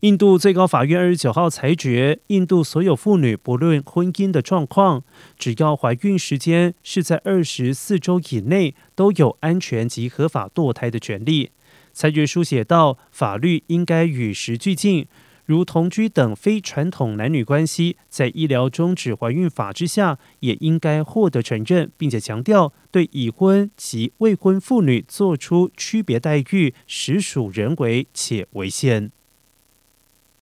印度最高法院二十九号裁决，印度所有妇女不论婚姻的状况，只要怀孕时间是在二十四周以内，都有安全及合法堕胎的权利。裁决书写道，法律应该与时俱进，如同居等非传统男女关系，在医疗终止怀孕法之下，也应该获得承认，并且强调对已婚及未婚妇女做出区别待遇，实属人为且违宪。